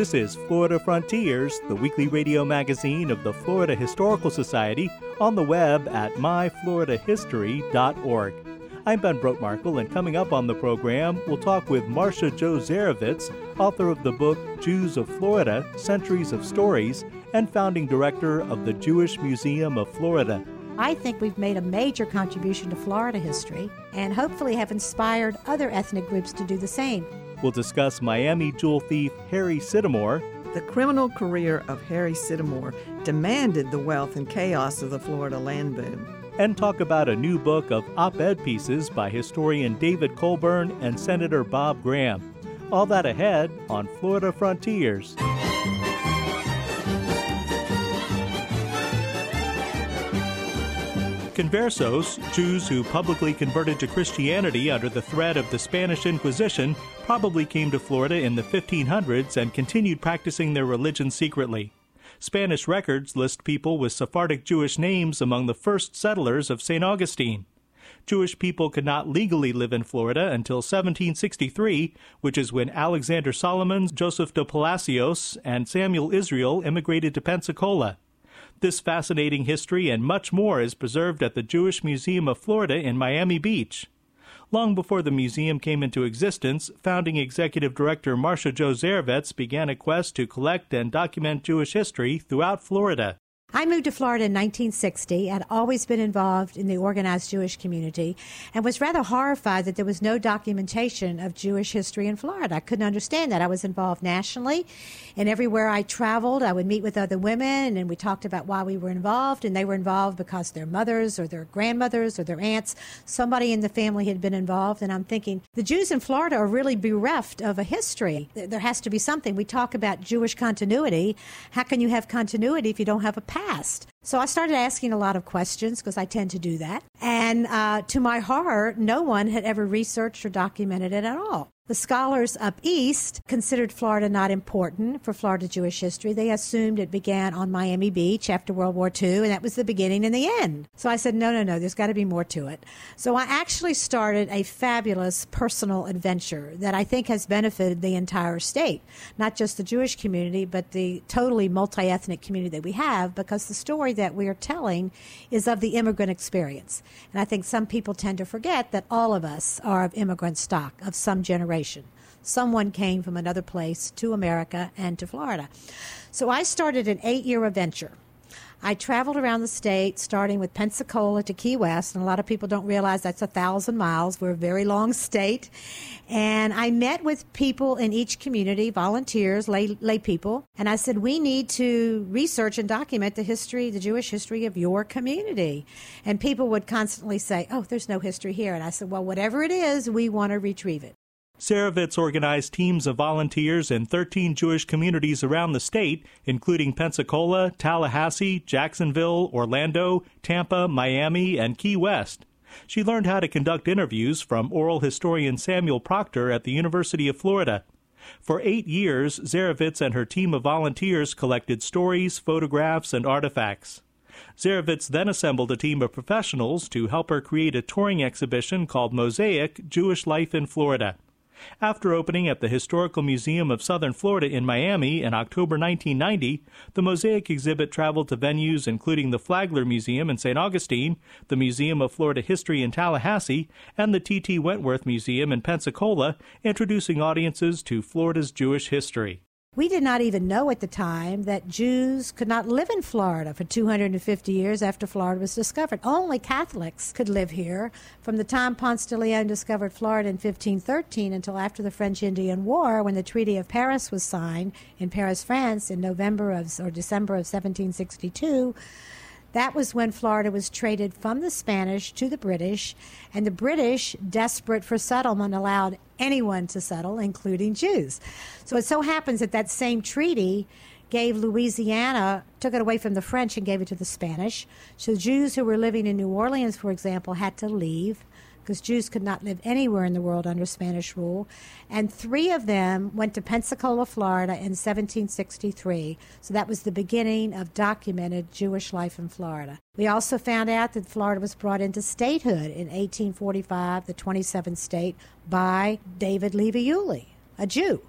This is Florida Frontiers, the weekly radio magazine of the Florida Historical Society, on the web at myfloridahistory.org. I'm Ben Brotemarkle, and coming up on the program, we'll talk with Marcia Jo Zerivitz, author of the book Jews of Florida Centuries of Stories, and founding director of the Jewish Museum of Florida. I think we've made a major contribution to Florida history and hopefully have inspired other ethnic groups to do the same. We'll discuss Miami jewel thief Harry Scudamore. The criminal career of Harry Scudamore demanded the wealth and chaos of the Florida land boom. And talk about a new book of op ed pieces by historian David Colburn and Senator Bob Graham. All that ahead on Florida Frontiers. Conversos, Jews who publicly converted to Christianity under the threat of the Spanish Inquisition, probably came to Florida in the 1500s and continued practicing their religion secretly. Spanish records list people with Sephardic Jewish names among the first settlers of St. Augustine. Jewish people could not legally live in Florida until 1763, which is when Alexander Solomon, Joseph de Palacios, and Samuel Israel immigrated to Pensacola. This fascinating history and much more is preserved at the Jewish Museum of Florida in Miami Beach. Long before the museum came into existence, founding executive director Marcia Jo Zerivitz began a quest to collect and document Jewish history throughout Florida. I moved to Florida in 1960. I'd always been involved in the organized Jewish community and was rather horrified that there was no documentation of Jewish history in Florida. I couldn't understand that. I was involved nationally, and everywhere I traveled, I would meet with other women, and we talked about why we were involved, and they were involved because their mothers or their grandmothers or their aunts, somebody in the family had been involved. And I'm thinking, the Jews in Florida are really bereft of a history. There has to be something. We talk about Jewish continuity. How can you have continuity if you don't have a past? Past. So I started asking a lot of questions because I tend to do that. And uh, to my horror, no one had ever researched or documented it at all. The scholars up east considered Florida not important for Florida Jewish history. They assumed it began on Miami Beach after World War II, and that was the beginning and the end. So I said, no, no, no, there's got to be more to it. So I actually started a fabulous personal adventure that I think has benefited the entire state, not just the Jewish community, but the totally multi ethnic community that we have, because the story that we are telling is of the immigrant experience. And I think some people tend to forget that all of us are of immigrant stock of some generation Someone came from another place to America and to Florida. So I started an eight year adventure. I traveled around the state, starting with Pensacola to Key West, and a lot of people don't realize that's a thousand miles. We're a very long state. And I met with people in each community, volunteers, lay, lay people, and I said, We need to research and document the history, the Jewish history of your community. And people would constantly say, Oh, there's no history here. And I said, Well, whatever it is, we want to retrieve it. Zerivitz organized teams of volunteers in 13 Jewish communities around the state, including Pensacola, Tallahassee, Jacksonville, Orlando, Tampa, Miami, and Key West. She learned how to conduct interviews from oral historian Samuel Proctor at the University of Florida. For eight years, Zerivitz and her team of volunteers collected stories, photographs, and artifacts. Zerivitz then assembled a team of professionals to help her create a touring exhibition called Mosaic Jewish Life in Florida. After opening at the Historical Museum of Southern Florida in Miami in October 1990, the Mosaic exhibit traveled to venues including the Flagler Museum in St. Augustine, the Museum of Florida History in Tallahassee, and the T.T. Wentworth Museum in Pensacola, introducing audiences to Florida's Jewish history. We did not even know at the time that Jews could not live in Florida for 250 years after Florida was discovered. Only Catholics could live here from the time Ponce de Leon discovered Florida in 1513 until after the French Indian War when the Treaty of Paris was signed in Paris, France in November of, or December of 1762 That was when Florida was traded from the Spanish to the British, and the British, desperate for settlement, allowed anyone to settle, including Jews. So it so happens that that same treaty gave Louisiana, took it away from the French and gave it to the Spanish. So Jews who were living in New Orleans, for example, had to leave because Jews could not live anywhere in the world under Spanish rule. And three of them went to Pensacola, Florida in 1763. So that was the beginning of documented Jewish life in Florida. We also found out that Florida was brought into statehood in 1845, the 27th state, by David Levy-Yulee, a Jew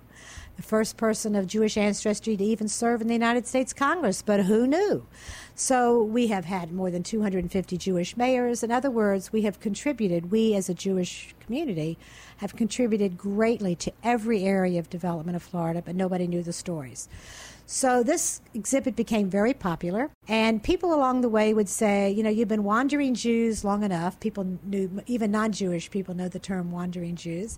the first person of Jewish ancestry to even serve in the United States Congress, but who knew? So we have had more than 250 Jewish mayors. In other words, we have contributed, we as a Jewish community have contributed greatly to every area of development of Florida, but nobody knew the stories. So this exhibit became very popular, and people along the way would say, you know, you've been wandering Jews long enough. People knew, even non Jewish people know the term wandering Jews.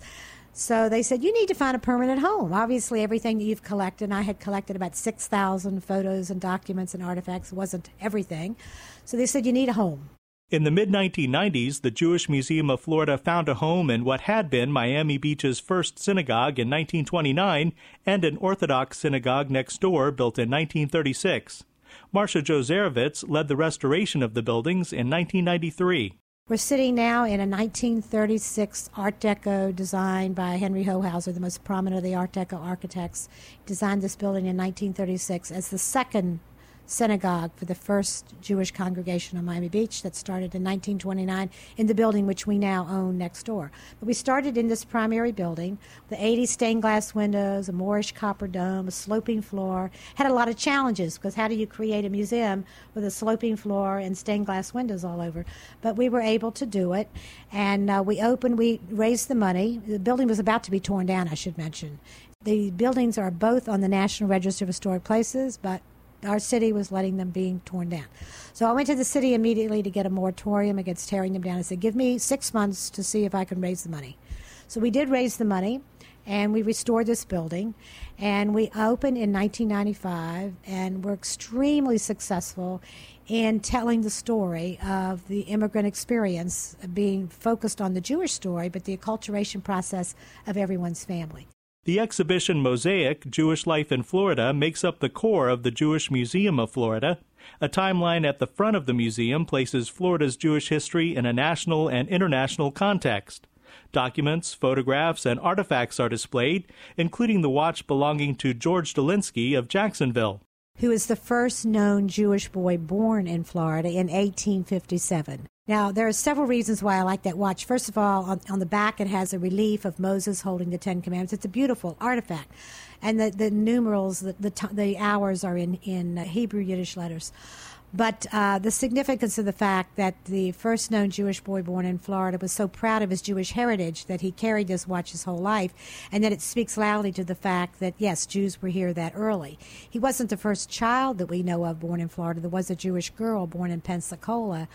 So they said, You need to find a permanent home. Obviously, everything that you've collected, and I had collected about 6,000 photos and documents and artifacts, wasn't everything. So they said, You need a home. In the mid 1990s, the Jewish Museum of Florida found a home in what had been Miami Beach's first synagogue in 1929 and an Orthodox synagogue next door built in 1936. Marcia Jo led the restoration of the buildings in 1993. We're sitting now in a 1936 Art Deco design by Henry Hohauser, the most prominent of the Art Deco architects. Designed this building in 1936 as the second synagogue for the first Jewish congregation on Miami Beach that started in 1929 in the building which we now own next door. But we started in this primary building, the 80 stained glass windows, a Moorish copper dome, a sloping floor. Had a lot of challenges because how do you create a museum with a sloping floor and stained glass windows all over? But we were able to do it, and uh, we opened. We raised the money. The building was about to be torn down. I should mention. The buildings are both on the National Register of Historic Places, but our city was letting them being torn down. So I went to the city immediately to get a moratorium against tearing them down. I said, give me six months to see if I can raise the money. So we did raise the money and we restored this building and we opened in 1995 and we're extremely successful in telling the story of the immigrant experience being focused on the Jewish story but the acculturation process of everyone's family. The exhibition Mosaic Jewish Life in Florida makes up the core of the Jewish Museum of Florida. A timeline at the front of the museum places Florida's Jewish history in a national and international context. Documents, photographs, and artifacts are displayed, including the watch belonging to George Dzialynski of Jacksonville. Who is the first known Jewish boy born in Florida in 1857. Now, there are several reasons why I like that watch. First of all, on, on, the back, it has a relief of Moses holding the Ten Commandments. It's a beautiful artifact. And the, the numerals, the, the, the hours are in, in Hebrew Yiddish letters. But uh, the significance of the fact that the first known Jewish boy born in Florida was so proud of his Jewish heritage that he carried this watch his whole life, and that it speaks loudly to the fact that, yes, Jews were here that early. He wasn't the first child that we know of born in Florida. There was a Jewish girl born in Pensacola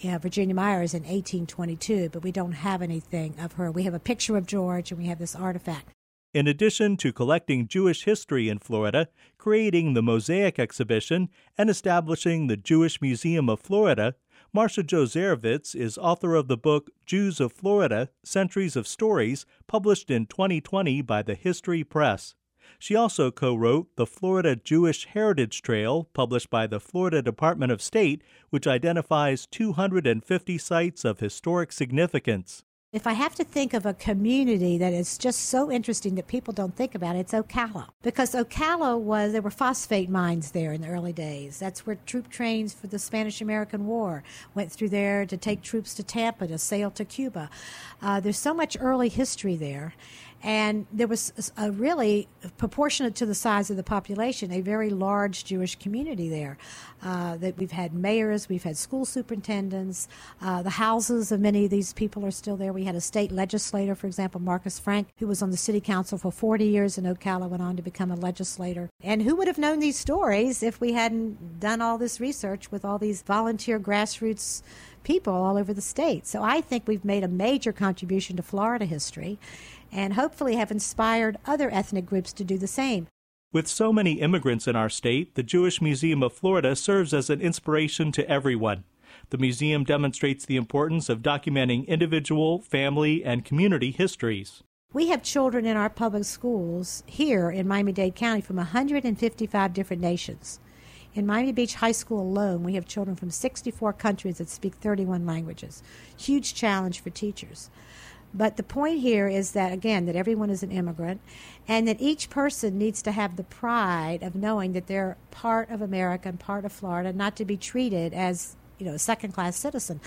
yeah, Virginia Myers in 1822, but we don't have anything of her. We have a picture of George and we have this artifact. In addition to collecting Jewish history in Florida, creating the Mosaic exhibition, and establishing the Jewish Museum of Florida, Marcia Jo Zerivitz is author of the book Jews of Florida Centuries of Stories, published in 2020 by the History Press. She also co wrote the Florida Jewish Heritage Trail, published by the Florida Department of State, which identifies 250 sites of historic significance. If I have to think of a community that is just so interesting that people don't think about, it, it's Ocala. Because Ocala was, there were phosphate mines there in the early days. That's where troop trains for the Spanish American War went through there to take troops to Tampa, to sail to Cuba. Uh, there's so much early history there and there was a really proportionate to the size of the population, a very large Jewish community there. Uh, that we've had mayors, we've had school superintendents, uh, the houses of many of these people are still there. We had a state legislator, for example, Marcus Frank, who was on the city council for 40 years in Ocala, went on to become a legislator. And who would have known these stories if we hadn't done all this research with all these volunteer grassroots people all over the state? So I think we've made a major contribution to Florida history and hopefully have inspired other ethnic groups to do the same. With so many immigrants in our state, the Jewish Museum of Florida serves as an inspiration to everyone. The museum demonstrates the importance of documenting individual, family, and community histories. We have children in our public schools here in Miami Dade County from 155 different nations. In Miami Beach High School alone, we have children from 64 countries that speak 31 languages. Huge challenge for teachers. But the point here is that, again, that everyone is an immigrant and that each person needs to have the pride of knowing that they're part of America and part of Florida, not to be treated as you know, a second class citizen.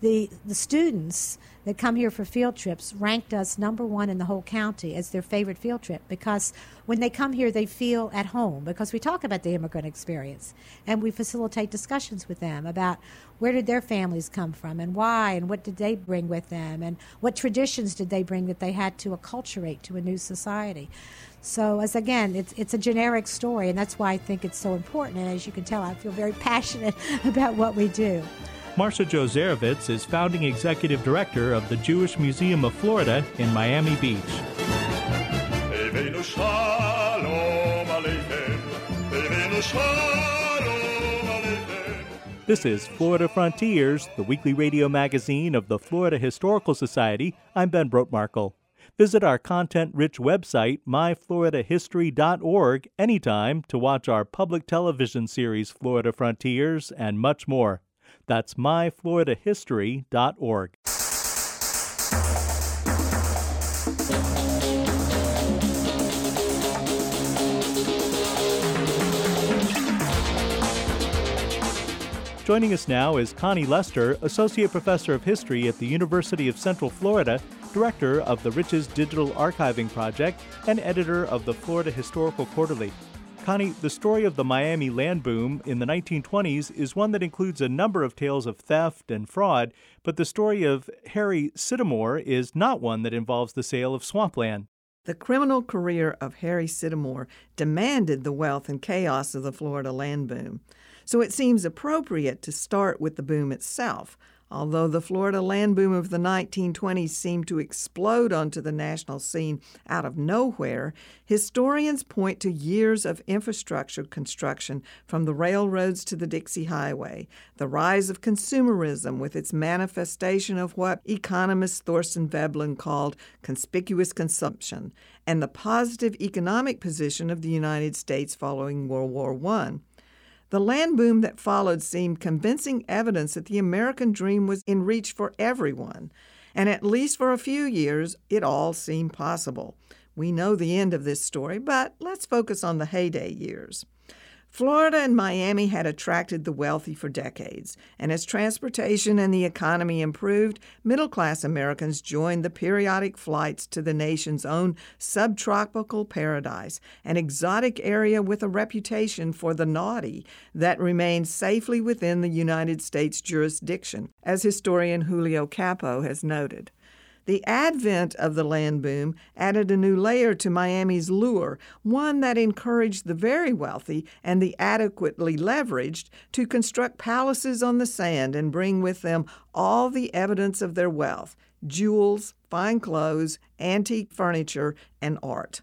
The the students that come here for field trips ranked us number one in the whole county as their favorite field trip because when they come here they feel at home because we talk about the immigrant experience and we facilitate discussions with them about where did their families come from and why and what did they bring with them and what traditions did they bring that they had to acculturate to a new society. So, as again, it's it's a generic story, and that's why I think it's so important. And as you can tell, I feel very passionate about what we do. Marcia Jo is founding executive director of the Jewish Museum of Florida in Miami Beach. This is Florida Frontiers, the weekly radio magazine of the Florida Historical Society. I'm Ben Brotemarkle. Visit our content rich website, myfloridahistory.org, anytime to watch our public television series, Florida Frontiers, and much more. That's myfloridahistory.org. Joining us now is Connie Lester, Associate Professor of History at the University of Central Florida director of the Riches Digital Archiving Project, and editor of the Florida Historical Quarterly. Connie, the story of the Miami land boom in the 1920s is one that includes a number of tales of theft and fraud, but the story of Harry Scudamore is not one that involves the sale of swampland. The criminal career of Harry Scudamore demanded the wealth and chaos of the Florida land boom. So it seems appropriate to start with the boom itself, Although the Florida land boom of the 1920s seemed to explode onto the national scene out of nowhere, historians point to years of infrastructure construction from the railroads to the Dixie Highway, the rise of consumerism with its manifestation of what economist Thorstein Veblen called conspicuous consumption, and the positive economic position of the United States following World War I. The land boom that followed seemed convincing evidence that the American dream was in reach for everyone, and at least for a few years, it all seemed possible. We know the end of this story, but let's focus on the heyday years. Florida and Miami had attracted the wealthy for decades, and as transportation and the economy improved, middle class Americans joined the periodic flights to the nation's own subtropical paradise, an exotic area with a reputation for the naughty that remains safely within the United States jurisdiction, as historian Julio Capo has noted. The advent of the land boom added a new layer to Miami's lure, one that encouraged the very wealthy and the adequately leveraged to construct palaces on the sand and bring with them all the evidence of their wealth jewels, fine clothes, antique furniture, and art.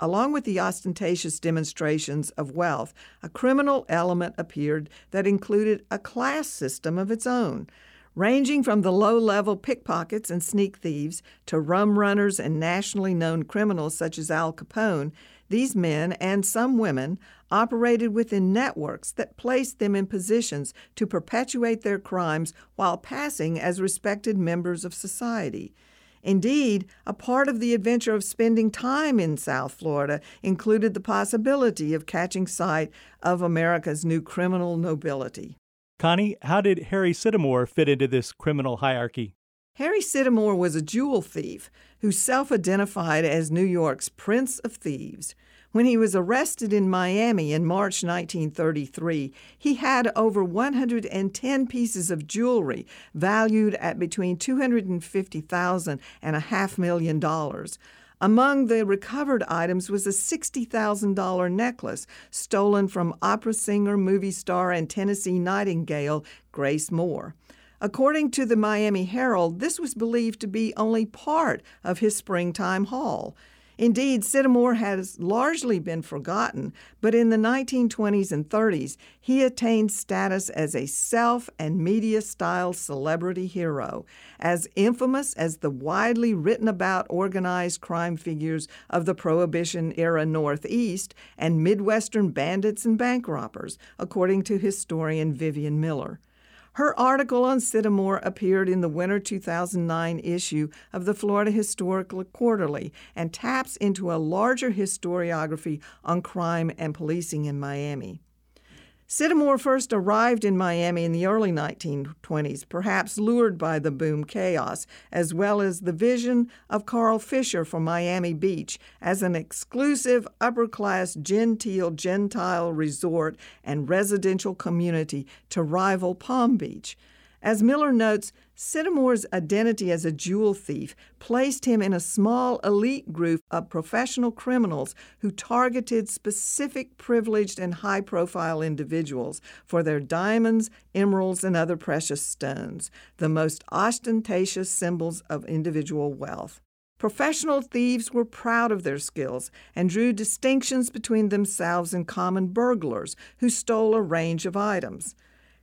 Along with the ostentatious demonstrations of wealth, a criminal element appeared that included a class system of its own. Ranging from the low level pickpockets and sneak thieves to rum runners and nationally known criminals such as Al Capone, these men and some women operated within networks that placed them in positions to perpetuate their crimes while passing as respected members of society. Indeed, a part of the adventure of spending time in South Florida included the possibility of catching sight of America's new criminal nobility. Connie, how did Harry Scudamore fit into this criminal hierarchy? Harry Scudamore was a jewel thief who self identified as New York's Prince of Thieves. When he was arrested in Miami in March 1933, he had over 110 pieces of jewelry valued at between $250,000 and a half million dollars. Among the recovered items was a $60,000 necklace stolen from opera singer, movie star, and Tennessee Nightingale Grace Moore. According to the Miami Herald, this was believed to be only part of his springtime haul. Indeed, Scudamore has largely been forgotten, but in the 1920s and 30s, he attained status as a self and media style celebrity hero, as infamous as the widely written about organized crime figures of the Prohibition era Northeast and Midwestern bandits and bank robbers, according to historian Vivian Miller. Her article on Scudamore appeared in the winter 2009 issue of the Florida Historical Quarterly and taps into a larger historiography on crime and policing in Miami. Scudamore first arrived in Miami in the early 1920s, perhaps lured by the boom chaos, as well as the vision of Carl Fisher for Miami Beach as an exclusive upper class genteel Gentile resort and residential community to rival Palm Beach. As Miller notes, Scudamore's identity as a jewel thief placed him in a small elite group of professional criminals who targeted specific privileged and high profile individuals for their diamonds, emeralds, and other precious stones, the most ostentatious symbols of individual wealth. Professional thieves were proud of their skills and drew distinctions between themselves and common burglars who stole a range of items.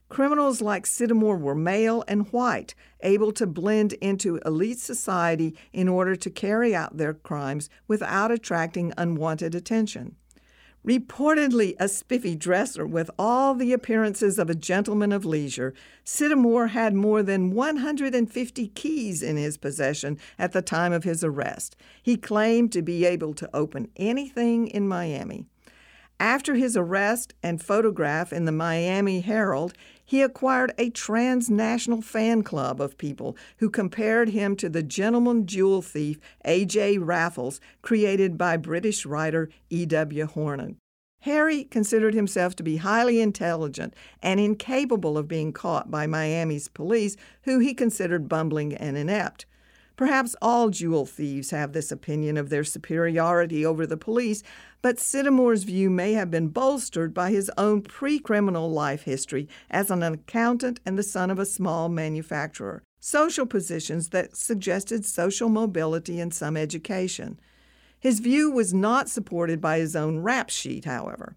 Criminals like Scudamore were male and white, able to blend into elite society in order to carry out their crimes without attracting unwanted attention. Reportedly a spiffy dresser with all the appearances of a gentleman of leisure, Scudamore had more than 150 keys in his possession at the time of his arrest. He claimed to be able to open anything in Miami. After his arrest and photograph in the Miami Herald, he acquired a transnational fan club of people who compared him to the gentleman jewel thief A.J. Raffles, created by British writer E.W. Hornung. Harry considered himself to be highly intelligent and incapable of being caught by Miami's police, who he considered bumbling and inept. Perhaps all jewel thieves have this opinion of their superiority over the police, but Scudamore's view may have been bolstered by his own pre criminal life history as an accountant and the son of a small manufacturer, social positions that suggested social mobility and some education. His view was not supported by his own rap sheet, however.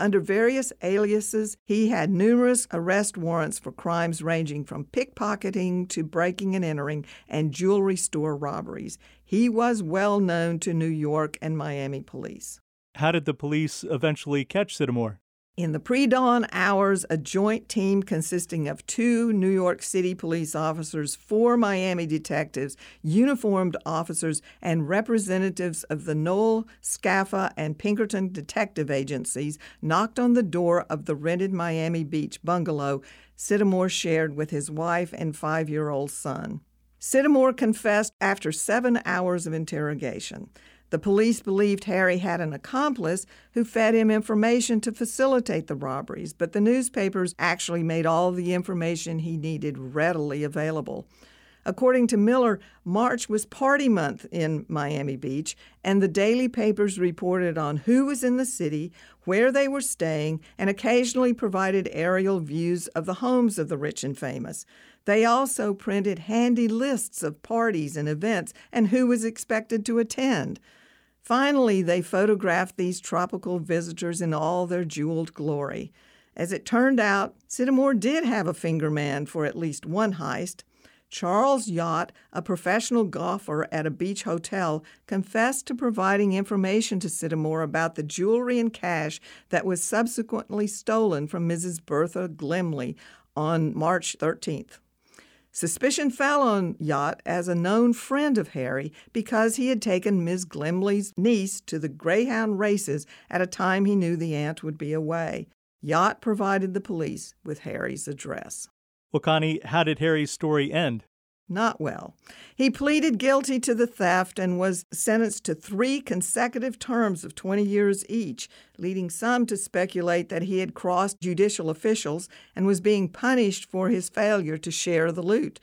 Under various aliases, he had numerous arrest warrants for crimes ranging from pickpocketing to breaking and entering and jewelry store robberies. He was well known to New York and Miami police. How did the police eventually catch Scudamore? In the pre dawn hours, a joint team consisting of two New York City police officers, four Miami detectives, uniformed officers, and representatives of the Knoll, Scaffa, and Pinkerton detective agencies knocked on the door of the rented Miami Beach bungalow Scudamore shared with his wife and five year old son. Scudamore confessed after seven hours of interrogation. The police believed Harry had an accomplice who fed him information to facilitate the robberies, but the newspapers actually made all the information he needed readily available. According to Miller, March was party month in Miami Beach, and the daily papers reported on who was in the city, where they were staying, and occasionally provided aerial views of the homes of the rich and famous. They also printed handy lists of parties and events and who was expected to attend. Finally, they photographed these tropical visitors in all their jeweled glory. As it turned out, Scudamore did have a finger man for at least one heist. Charles Yacht, a professional golfer at a beach hotel, confessed to providing information to Scudamore about the jewelry and cash that was subsequently stolen from Mrs. Bertha Glimley on March 13th. Suspicion fell on Yacht as a known friend of Harry because he had taken Miss Glimley's niece to the greyhound races at a time he knew the aunt would be away. Yacht provided the police with Harry's address. Well, Connie, how did Harry's story end? Not well. He pleaded guilty to the theft and was sentenced to three consecutive terms of 20 years each, leading some to speculate that he had crossed judicial officials and was being punished for his failure to share the loot.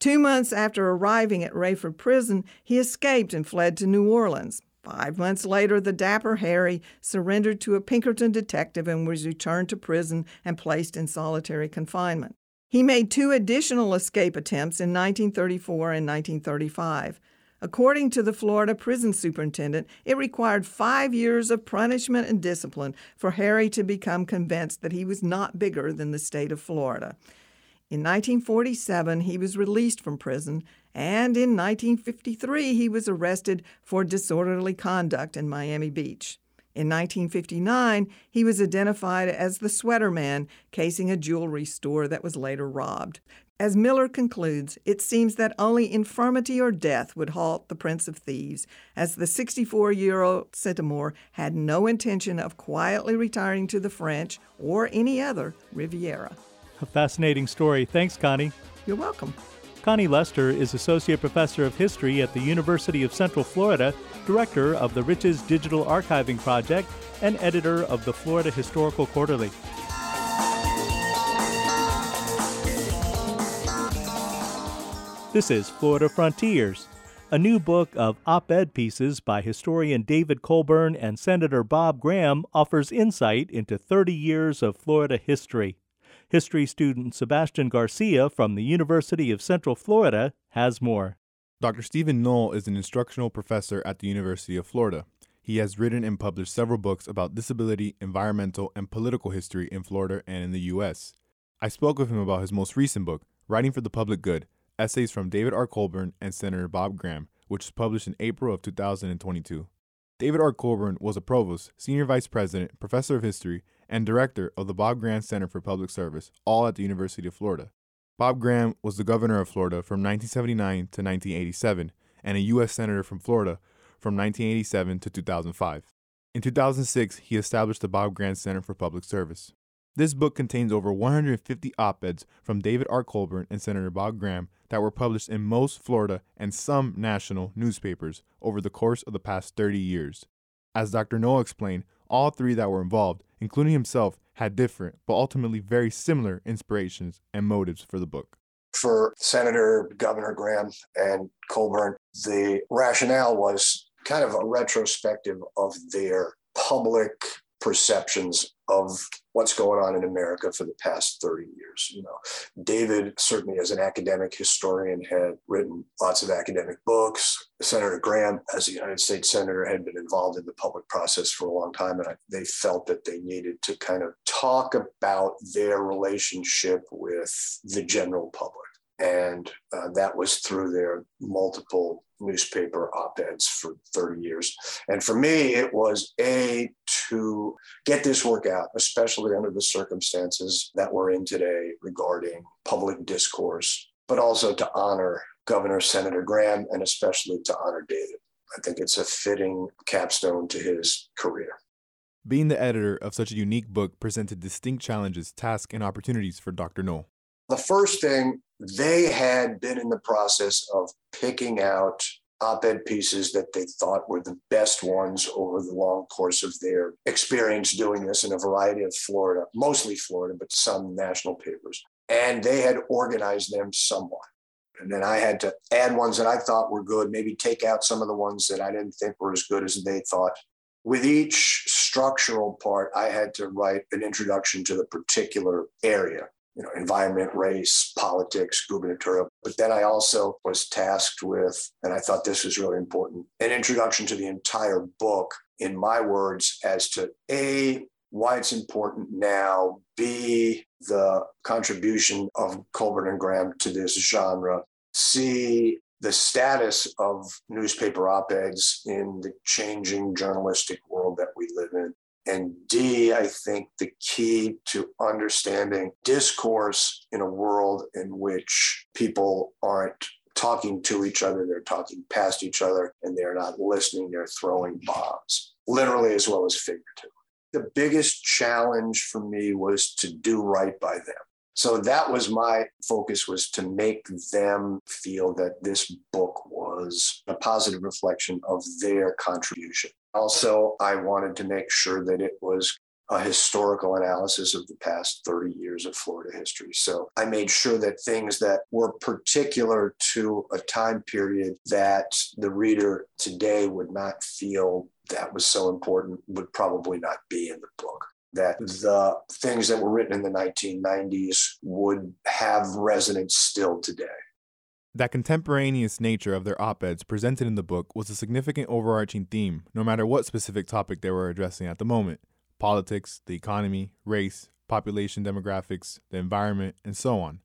Two months after arriving at Raiford Prison, he escaped and fled to New Orleans. Five months later, the dapper Harry surrendered to a Pinkerton detective and was returned to prison and placed in solitary confinement. He made two additional escape attempts in 1934 and 1935. According to the Florida prison superintendent, it required five years of punishment and discipline for Harry to become convinced that he was not bigger than the state of Florida. In 1947, he was released from prison, and in 1953, he was arrested for disorderly conduct in Miami Beach. In 1959, he was identified as the sweater man casing a jewelry store that was later robbed. As Miller concludes, it seems that only infirmity or death would halt the Prince of Thieves, as the 64 year old Scudamore had no intention of quietly retiring to the French or any other Riviera. A fascinating story. Thanks, Connie. You're welcome. Connie Lester is Associate Professor of History at the University of Central Florida, Director of the Riches Digital Archiving Project, and editor of the Florida Historical Quarterly. This is Florida Frontiers, a new book of op ed pieces by historian David Colburn and Senator Bob Graham offers insight into 30 years of Florida history. History student Sebastian Garcia from the University of Central Florida has more. Dr. Steven Noll is an instructional professor at the University of Florida. He has written and published several books about disability, environmental, and political history in Florida and in the U.S. I spoke with him about his most recent book, Writing for the Public Good Essays from David R. Colburn and Senator Bob Graham, which was published in April of 2022. David R. Colburn was a provost, senior vice president, professor of history, and director of the Bob Graham Center for Public Service, all at the University of Florida. Bob Graham was the governor of Florida from 1979 to 1987 and a U.S. Senator from Florida from 1987 to 2005. In 2006, he established the Bob Graham Center for Public Service. This book contains over 150 op eds from David R. Colburn and Senator Bob Graham that were published in most Florida and some national newspapers over the course of the past 30 years. As Dr. Noll explained, all three that were involved, including himself, had different, but ultimately very similar inspirations and motives for the book. For Senator Governor Graham and Colburn, the rationale was kind of a retrospective of their public perceptions of what's going on in America for the past 30 years. You know, David certainly as an academic historian had written lots of academic books. Senator Graham, as a United States Senator, had been involved in the public process for a long time, and I, they felt that they needed to kind of talk about their relationship with the general public. And uh, that was through their multiple newspaper op eds for 30 years. And for me, it was A, to get this work out, especially under the circumstances that we're in today regarding public discourse, but also to honor Governor Senator Graham and especially to honor David. I think it's a fitting capstone to his career. Being the editor of such a unique book presented distinct challenges, tasks, and opportunities for Dr. Noll. The first thing, they had been in the process of picking out op ed pieces that they thought were the best ones over the long course of their experience doing this in a variety of Florida, mostly Florida, but some national papers. And they had organized them somewhat. And then I had to add ones that I thought were good, maybe take out some of the ones that I didn't think were as good as they thought. With each structural part, I had to write an introduction to the particular area you know, environment, race, politics, gubernatorial. But then I also was tasked with, and I thought this was really important, an introduction to the entire book in my words as to A, why it's important now, B, the contribution of Colburn and Graham to this genre, C, the status of newspaper op eds in the changing journalistic world that we live in. And D, I think the key to understanding discourse in a world in which people aren't talking to each other, they're talking past each other, and they're not listening, they're throwing bombs, literally as well as figuratively. The biggest challenge for me was to do right by them. So that was my focus was to make them feel that this book was a positive reflection of their contribution. Also, I wanted to make sure that it was a historical analysis of the past 30 years of Florida history. So I made sure that things that were particular to a time period that the reader today would not feel that was so important would probably not be in the book. That the things that were written in the 1990s would have resonance still today. That contemporaneous nature of their op eds presented in the book was a significant overarching theme, no matter what specific topic they were addressing at the moment politics, the economy, race, population demographics, the environment, and so on.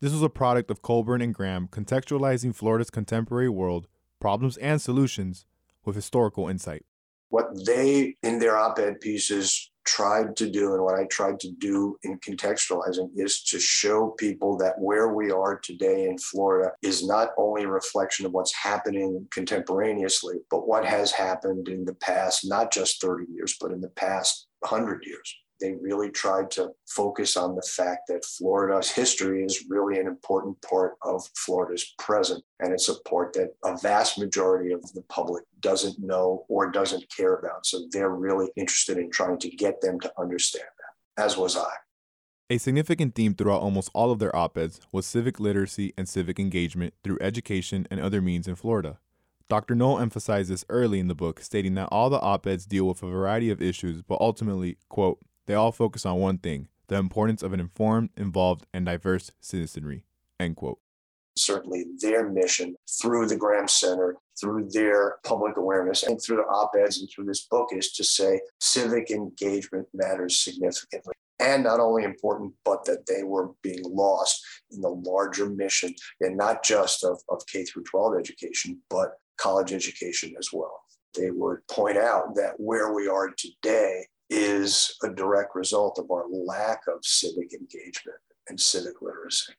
This was a product of Colburn and Graham contextualizing Florida's contemporary world, problems and solutions, with historical insight. What they, in their op ed pieces, tried to do and what I tried to do in contextualizing is to show people that where we are today in Florida is not only a reflection of what's happening contemporaneously, but what has happened in the past, not just 30 years, but in the past 100 years they really tried to focus on the fact that Florida's history is really an important part of Florida's present. And it's a part that a vast majority of the public doesn't know or doesn't care about. So they're really interested in trying to get them to understand that, as was I. A significant theme throughout almost all of their op eds was civic literacy and civic engagement through education and other means in Florida. Dr. Noll emphasized this early in the book, stating that all the op eds deal with a variety of issues, but ultimately, quote, they all focus on one thing the importance of an informed, involved, and diverse citizenry. End quote. Certainly, their mission through the Graham Center, through their public awareness, and through the op eds and through this book is to say civic engagement matters significantly. And not only important, but that they were being lost in the larger mission, and not just of, of K through 12 education, but college education as well. They would point out that where we are today is a direct result of our lack of civic engagement and civic literacy.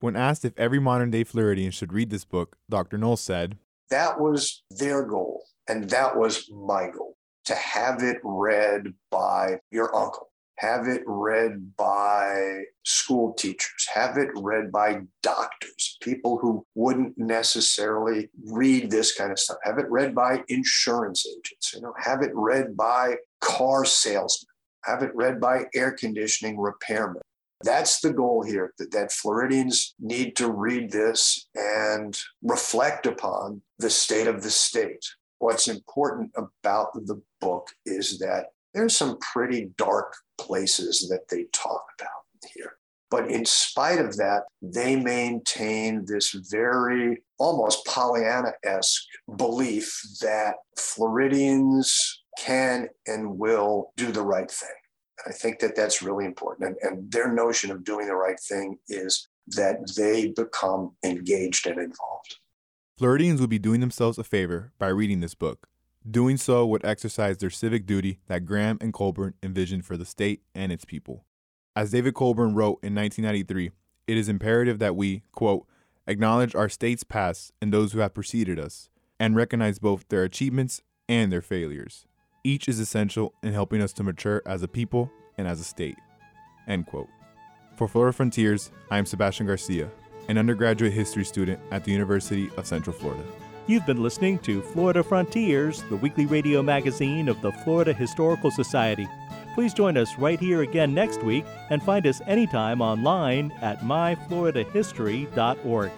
When asked if every modern day Floridian should read this book, Dr. Noll said, That was their goal, and that was my goal to have it read by your uncle, have it read by school teachers, have it read by doctors, people who wouldn't necessarily read this kind of stuff, have it read by insurance agents, you know, have it read by car salesmen, have it read by air conditioning repairman. That's the goal here that, that Floridians need to read this and reflect upon the state of the state. What's important about the book is that there's some pretty dark places that they talk about here. But in spite of that, they maintain this very almost Pollyanna esque belief that Floridians can and will do the right thing. And I think that that's really important. And, and their notion of doing the right thing is that they become engaged and involved. Floridians would be doing themselves a favor by reading this book. Doing so would exercise their civic duty that Graham and Colburn envisioned for the state and its people. As David Colburn wrote in 1993, it is imperative that we, quote, acknowledge our state's past and those who have preceded us, and recognize both their achievements and their failures. Each is essential in helping us to mature as a people and as a state. End quote. For Florida Frontiers, I am Sebastian Garcia, an undergraduate history student at the University of Central Florida. You've been listening to Florida Frontiers, the weekly radio magazine of the Florida Historical Society. Please join us right here again next week and find us anytime online at myfloridahistory.org.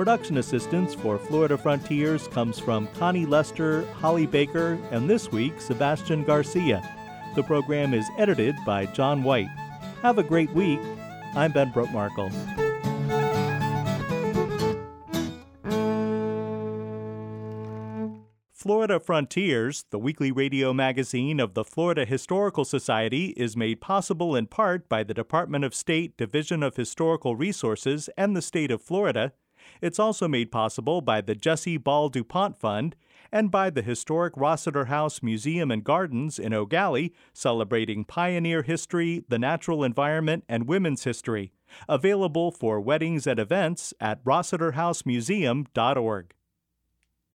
Production assistance for Florida Frontiers comes from Connie Lester, Holly Baker, and this week, Sebastian Garcia. The program is edited by John White. Have a great week. I'm Ben Brotemarkle. Florida Frontiers, the weekly radio magazine of the Florida Historical Society, is made possible in part by the Department of State Division of Historical Resources and the state of Florida it's also made possible by the Jessie Ball DuPont Fund and by the historic Rossiter House Museum and Gardens in Gallie, celebrating pioneer history, the natural environment, and women's history. Available for weddings and events at rossiterhousemuseum.org.